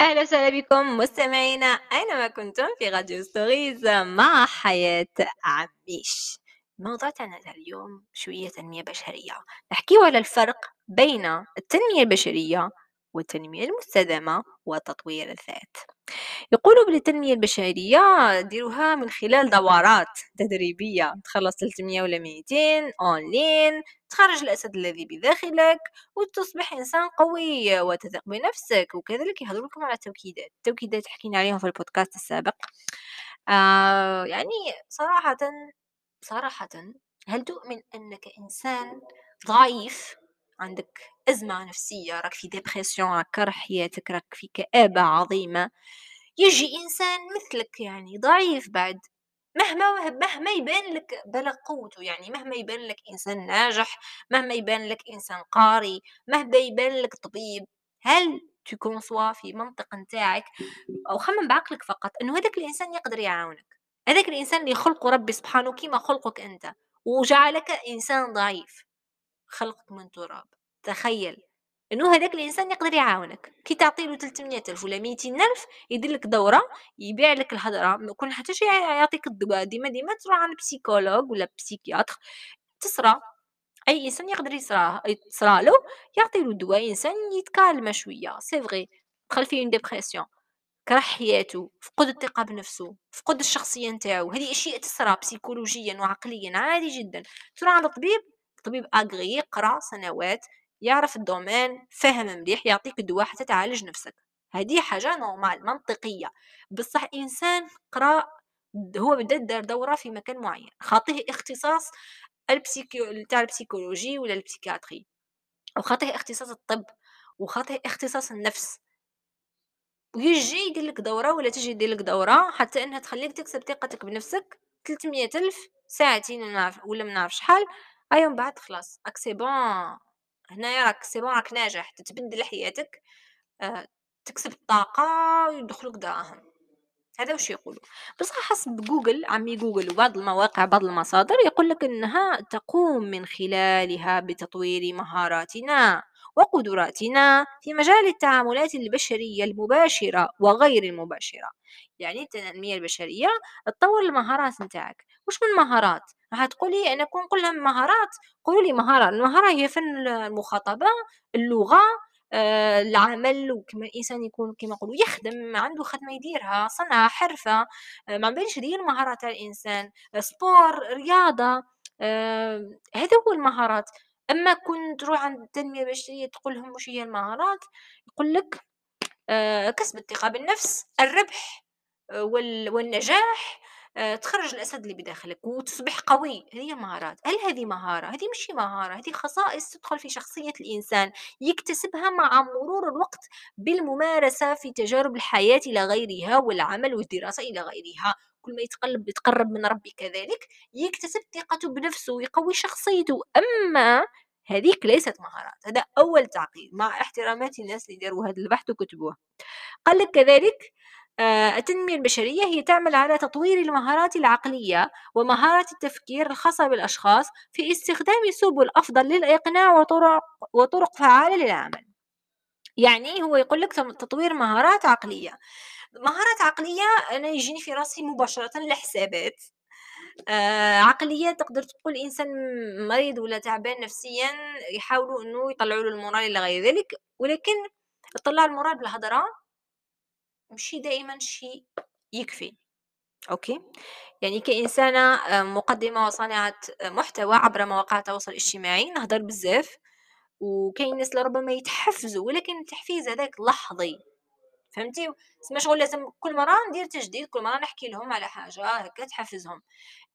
أهلا وسهلا بكم مستمعينا أينما كنتم في راديو Stories مع حياة عميش. الموضوع تاعنا اليوم شوية تنمية بشرية. نحكيو على الفرق بين التنمية البشرية والتنمية المستدامة وتطوير الذات. يقولوا بالتنمية البشرية ديروها من خلال دورات تدريبية. تخلص 300 ولا 200 أونلاين تخرج الأسد الذي بداخلك وتصبح إنسان قوي وتثق بنفسك وكذلك يهضروا لكم على التوكيدات. التوكيدات حكينا عليهم في البودكاست السابق. آه يعني صراحة صراحة هل تؤمن أنك إنسان ضعيف؟ عندك أزمة نفسية راك في dépression راك حياتك راك في كآبة عظيمة. يجي إنسان مثلك يعني ضعيف بعد مهما مهما يبان لك بلغ قوته يعني مهما يبان لك إنسان ناجح مهما يبان لك إنسان قاري مهما يبان لك طبيب هل تكونسوا في منطق نتاعك؟ أو خمم بعقلك فقط أنه هذاك الإنسان يقدر يعاونك. هذاك الإنسان اللي خلقه ربي سبحانه كيما خلقك أنت وجعلك إنسان ضعيف خلقك من تراب. تخيل إنه هذاك الإنسان يقدر يعاونك كي تعطي له 300 ألف ولا 200 ألف يدير لك دورة يبيع لك الهضرة ما كل حتى شيء يعطيك الدواء ديما ديما تروح عند بسيكولوج ولا بسيكياتر تصرى أي إنسان يقدر يصرى يتصرى له يعطي له دواء إنسان يتكالم شوية c'est vrai دخل في dépression كره حياته فقد الثقة بنفسه فقد الشخصية نتاعو هذه أشياء تصرى بسيكولوجيا وعقليا عادي جدا. تروح عند طبيب طبيب agréé قرأ سنوات يعرف ال domaine فهم مليح يعطيك الدواء حتى تعالج نفسك. هذه حاجة normal منطقية. بصح إنسان قرأ هو بدأ دار دورة في مكان معين خاطيه اختصاص ال psycho تاع ال psychologie ولا ال psychiatrie وخاطيه اختصاص الطب وخاطيه اختصاص النفس. ويجي يدير لك دورة ولا تجي يدير لك دورة حتى إنها تخليك تكسب ثقتك بنفسك 300 ألف ساعتين ولا ما نعرف شحال. ايوم بعد خلاص أك c'est bon. هنايا راك سي راك ناجح. تتبدل حياتك آه، تكسب الطاقة ويدخلك دراهم. هذا وش يقولوا. بصح حسب جوجل عمي جوجل وبعض المواقع بعض المصادر يقول لك إنها تقوم من خلالها بتطوير مهاراتنا وقدراتنا في مجال التعاملات البشرية المباشرة وغير المباشرة. يعني التنمية البشرية تطور المهارات نتاعك. وش من مهارات؟ راح تقولي أنا كون لهم مهارات؟ قولوا لي مهارة. المهارة هي فن المخاطبة اللغة آه، العمل وكما الإنسان يكون كما نقولوا يخدم عنده خدمة يديرها صنعة حرفة آه، ما باليش هذه المهارات تاع الإنسان. سبور رياضة آه، هذا هو المهارات. أما كنت تروح عند التنمية البشرية تقول لهم وش هي المهارات يقول لك كسب الثقة بالنفس الربح. والنجاح آه، تخرج الأسد اللي بداخلك وتصبح قوي. هذه مهارات. هل هذه مهارة؟ هذه مش مهارة. هذه خصائص تدخل في شخصية الإنسان يكتسبها مع مرور الوقت بالممارسة في تجارب الحياة إلى غيرها والعمل والدراسة إلى غيرها. كل ما يتقلب يتقرب من ربي كذلك يكتسب ثقته بنفسه ويقوي شخصيته. أما هذيك ليست مهارات. هذا أول تعقيد مع احترامات الناس اللي داروا هذا البحث وكتبوه. قال لك كذلك آه، التنمية البشرية هي تعمل على تطوير المهارات العقلية ومهارات التفكير الخاصة بالأشخاص في استخدام سبل أفضل للإقناع وطرق, وطرق فعالة للعمل. يعني هو يقول لك تطوير مهارات عقلية. مهارات عقلية أنا يجيني في راسي مباشرة الحسابات آه عقلية تقدر تقول إنسان مريض ولا تعبان نفسيا يحاولوا أنه يطلعوا له المورال إلى غير ذلك ولكن طلع المورال بالهضرة مشي دائما شيء يكفي. أوكي؟ يعني كإنسانة مقدمة وصانعة محتوى عبر مواقع التواصل الاجتماعي نهضر بزاف وكاين ناس لربما يتحفزوا ولكن التحفيز هذاك لحظي. فهمتي؟ تسمى شغل لازم كل مرة ندير تجديد كل مرة نحكي لهم على حاجة هكا تحفزهم.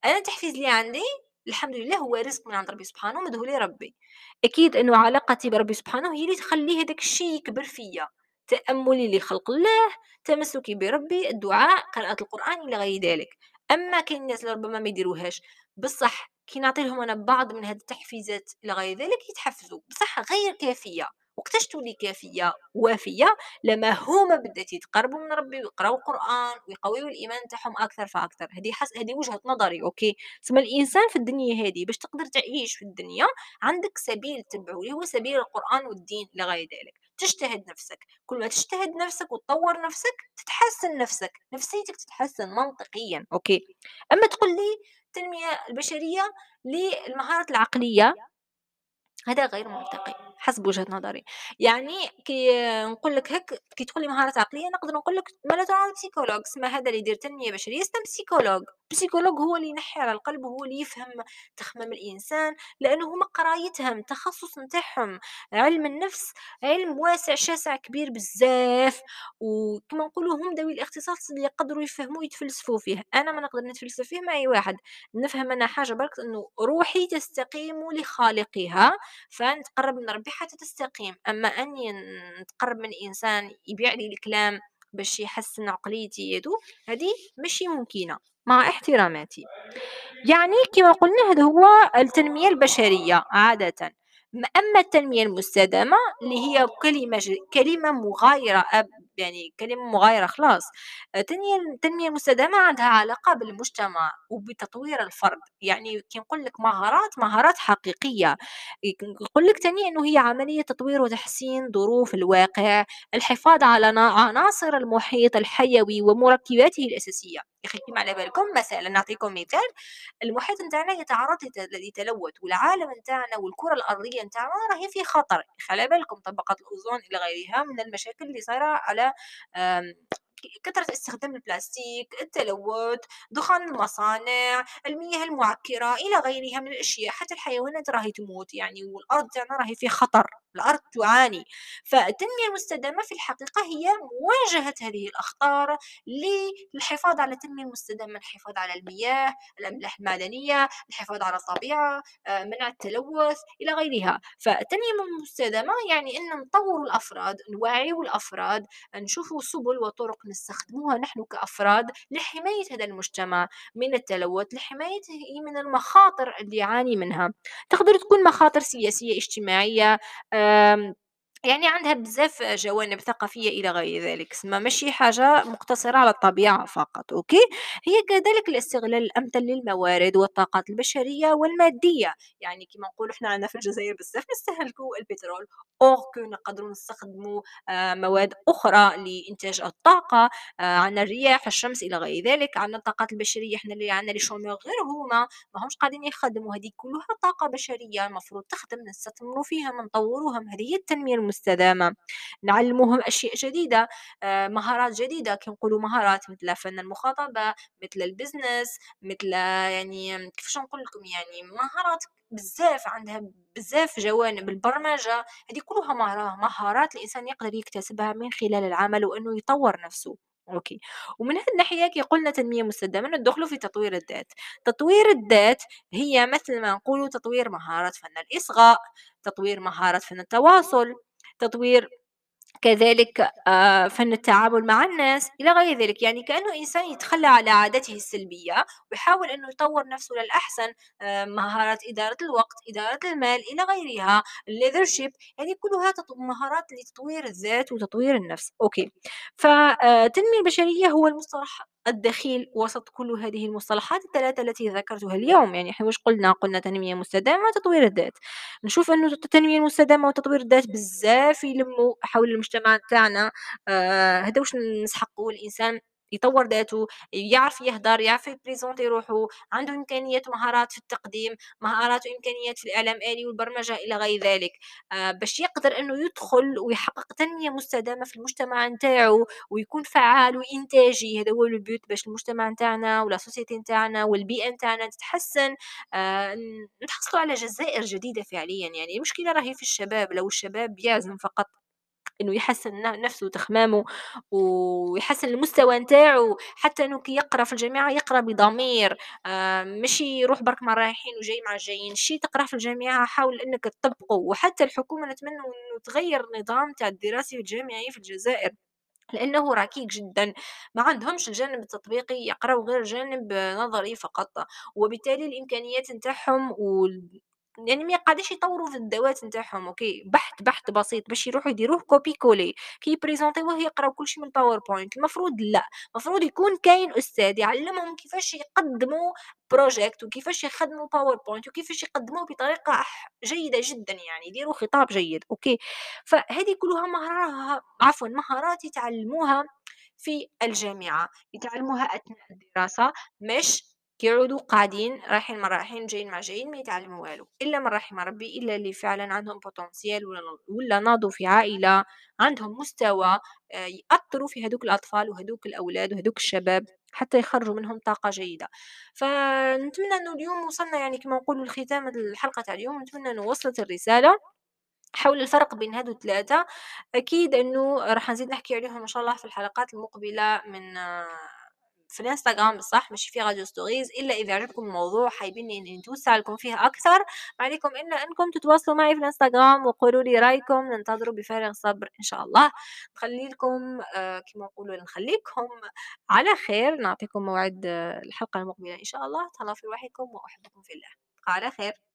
أنا التحفيز اللي عندي الحمد لله هو رزق من عند ربي سبحانه ومدهولي ربي. أكيد أنه علاقتي بربي سبحانه هي اللي تخلي هذاك الشيء يكبر فيا. تأملي لخلق الله تمسكي بربي الدعاء قراءة القرآن إلى غير ذلك. أما كاين الناس اللي ربما ما يديروهاش بصح كي نعطي لهم أنا بعض من هذه التحفيزات إلى غير ذلك يتحفزوا. بصح غير كافية. وقتاش تولي كافية؟ وافية لما هما بدات يتقربوا من ربي ويقراو القرآن ويقويوا الإيمان تاعهم أكثر فأكثر. هذه حس هذه وجهة نظري أوكي؟ ثم الإنسان في الدنيا هذه باش تقدر تعيش في الدنيا عندك سبيل اللي هو سبيل القرآن والدين لغاية ذلك. تجتهد نفسك. كل ما تجتهد نفسك وتطور نفسك تتحسن نفسك. نفسيتك تتحسن منطقيا okay؟ أما تقول لي التنمية البشرية للمهارات العقلية هذا غير منطقي حسب وجهة نظري. يعني كي نقول لك هك كي تقول لي مهارات عقلية نقدر نقول لك ما تروح psychologue. اسمه هذا اللي يدير تنمية بشرية اسمه psychologue. بسيكولوج هو اللي ينحي على القلب وهو اللي يفهم تخمم الإنسان لأنه هما قرايتهم تخصص نتاعهم علم النفس علم واسع شاسع كبير بزاف. وكما نقولوا هم ذوي الاختصاص اللي يقدروا يفهموا يتفلسفوا فيه. أنا ما نقدر نتفلسف فيه مع أي واحد. نفهم أنا حاجة برك أنه روحي تستقيم لخالقها. فنتقرب من ربي حتى تستقيم. أما أني نتقرب من إنسان يبيع لي الكلام باش يحسن عقليتي يدو هذه ماشي ممكنة مع احتراماتي. يعني كما قلنا هذا هو التنمية البشرية عادة. أما التنمية المستدامة اللي هي كلمة كلمة مغايرة يعني كلمة مغايرة خلاص. التنمية التنمية المستدامة عندها علاقة بالمجتمع وبتطوير الفرد. يعني كي نقول لك مهارات مهارات حقيقية. نقول لك تاني إنه هي عملية تطوير وتحسين ظروف الواقع الحفاظ على عناصر المحيط الحيوي ومركباته الأساسية. يا أخي كيما على بالكم مثلا نعطيكم مثال. المحيط نتاعنا يتعرض لتلوث والعالم نتاعنا والكرة الأرضية نتاعنا راهي في خطر. على بالكم طبقة الأوزون إلى غيرها من المشاكل اللي صايرة على um, كثرة استخدام البلاستيك التلوث دخان المصانع المياه المعكرة إلى غيرها من الأشياء. حتى الحيوانات راهي تموت يعني والأرض تاعنا راهي في خطر. الأرض تعاني. فالتنمية المستدامة في الحقيقة هي مواجهة هذه الأخطار للحفاظ على التنمية المستدامة الحفاظ على المياه الأملاح المعدنية الحفاظ على الطبيعة آه، منع التلوث إلى غيرها. فالتنمية المستدامة يعني أن نطور الأفراد نوعيو الأفراد نشوفوا سبل وطرق نستخدموها نحن كأفراد لحماية هذا المجتمع من التلوث لحمايته من المخاطر اللي يعاني منها. تقدر تكون مخاطر سياسية اجتماعية يعني عندها بزاف جوانب ثقافية إلى غير ذلك سما ماشي حاجة مقتصرة على الطبيعة فقط okay؟ هي كذلك الاستغلال الأمثل للموارد والطاقات البشرية والمادية يعني كما نقول إحنا عندنا في الجزائر بزاف نستهلكوا البترول or que نقدروا نستخدموا آه، مواد أخرى لإنتاج الطاقة آه، عندنا الرياح الشمس إلى غير ذلك عندنا الطاقات البشرية إحنا اللي عندنا les chômeurs غير هما ما همش قاعدين يخدموا هذه كلها طاقة بشرية المفروض تخدم نستثمروا فيها نطوروها هذه هي التنمية المستدامة نعلموهم أشياء جديدة آه، مهارات جديدة. كي نقولوا مهارات مثل فن المخاطبة مثل ال business مثل يعني كيفاش نقول لكم يعني مهارات بزاف عندها بزاف جوانب. البرمجة هذه كلها مهارات الإنسان يقدر يكتسبها من خلال العمل وأنه يطور نفسه. okay. ومن هذه الناحية كي قلنا تنمية مستدامة ندخلوا في تطوير الذات. تطوير الذات هي مثل ما نقولوا تطوير مهارات فن الإصغاء تطوير مهارات فن التواصل. تطوير كذلك آه، فن التعامل مع الناس إلى غير ذلك. يعني كأنه إنسان يتخلى على عادته السلبية ويحاول أنه يطور نفسه للأحسن آه، مهارات إدارة الوقت إدارة المال إلى غيرها ال leadership يعني كلها مهارات لتطوير الذات وتطوير النفس. okay. فالتنمية البشرية هو المصطلح الدخيل وسط كل هذه المصطلحات الثلاثة التي ذكرتها اليوم. يعني إحنا واش قلنا؟ قلنا تنمية مستدامة وتطوير الذات. نشوف أنه التنمية المستدامة وتطوير الذات بزاف يلموا حول المجتمع تاعنا. آه هذا واش نسحقوا الإنسان؟ يطور ذاته يعرف يهدر يعرف يبريزونتي روحه عنده إمكانيات ومهارات في التقديم مهارات وإمكانيات في الإعلام الالي والبرمجة إلى غير ذلك. آه باش يقدر إنه يدخل ويحقق تنمية مستدامة في المجتمع نتاعو ويكون فعال وإنتاجي هذا هو البيوت باش المجتمع نتاعنا ولا سوسيتي نتاعنا والبيئة نتاعنا تتحسن. آه نحصلوا على جزائر جديدة فعليا يعني. المشكلة راهي في الشباب لو الشباب يعزم فقط. إنه يحسّن نفسه وتخمامه ويحسّن المستوى نتاعو حتى إنه كي يقرأ في الجامعة يقرأ بضمير آه ماشي يروح برك مع الرايحين وجاي مع الجايين شي تقراه في الجامعة حاول إنك تطبقه. وحتى الحكومة نتمنى إنه تغيّر النظام تاع الدراسي الجامعي في الجزائر لأنه ركيك جدًا، ما عندهمش الجانب التطبيقي يقراو غير جانب نظري فقط، وبالتالي الإمكانيات نتاعهم يعني ما يقعدوش يطوّروا في الذوات نتاعهم okay، بحث بحث بسيط باش يروحوا يديروه copy coller. كي يـ présentiw ـوه يقراو كل شي من ال powerpoint المفروض لأ، المفروض يكون كاين أستاذ يعلّمهم كيفاش يقدّموا project وكيفاش يخدموا powerpoint وكيفاش يقدّموه بطريقة ح جيدة جدًا يعني، يديروا خطاب جيد okay، فهذه كلها مهارة عفوًا مهارات يتعلموها في الجامعة، يتعلموها أثناء الدراسة مش يقعدوا قاعدين رايحين ما رايحين جايين ما جايين ما يتعلموا والو، إلا من رحم ربي إلا اللي فعلًا عندهم potential ولا ولا ناضوا في عائلة عندهم مستوى آآ يأثّروا في هادوك الأطفال وهادوك الأولاد وهادوك الشباب حتى يخرّجوا منهم طاقة جيدة. فنتمنى إنه اليوم وصلنا يعني كيما نقولوا لختام هاد الحلقة تاع اليوم، نتمنى إنه وصلت الرسالة حول الفرق بين هادو ال3 أكيد إنه راح نزيد نحكي عليهم إن شاء الله في الحلقات المقبلة من آه، في الإنستجرام بصح ماشي في Radio Stories إلا إذا عجبكم الموضوع حابين إني نتوسع لكم فيه أكثر. ما عليكم إلا أنكم تتواصلوا معي في الإنستجرام وقولوا لي رأيكم. ننتظروا بفارغ صبر إن شاء الله. نخلي لكم آه كما نقولوا نخليكم على خير. نعطيكم موعد آه الحلقة المقبلة إن شاء الله. تهلاو في روحكم وأحبكم في الله. على خير.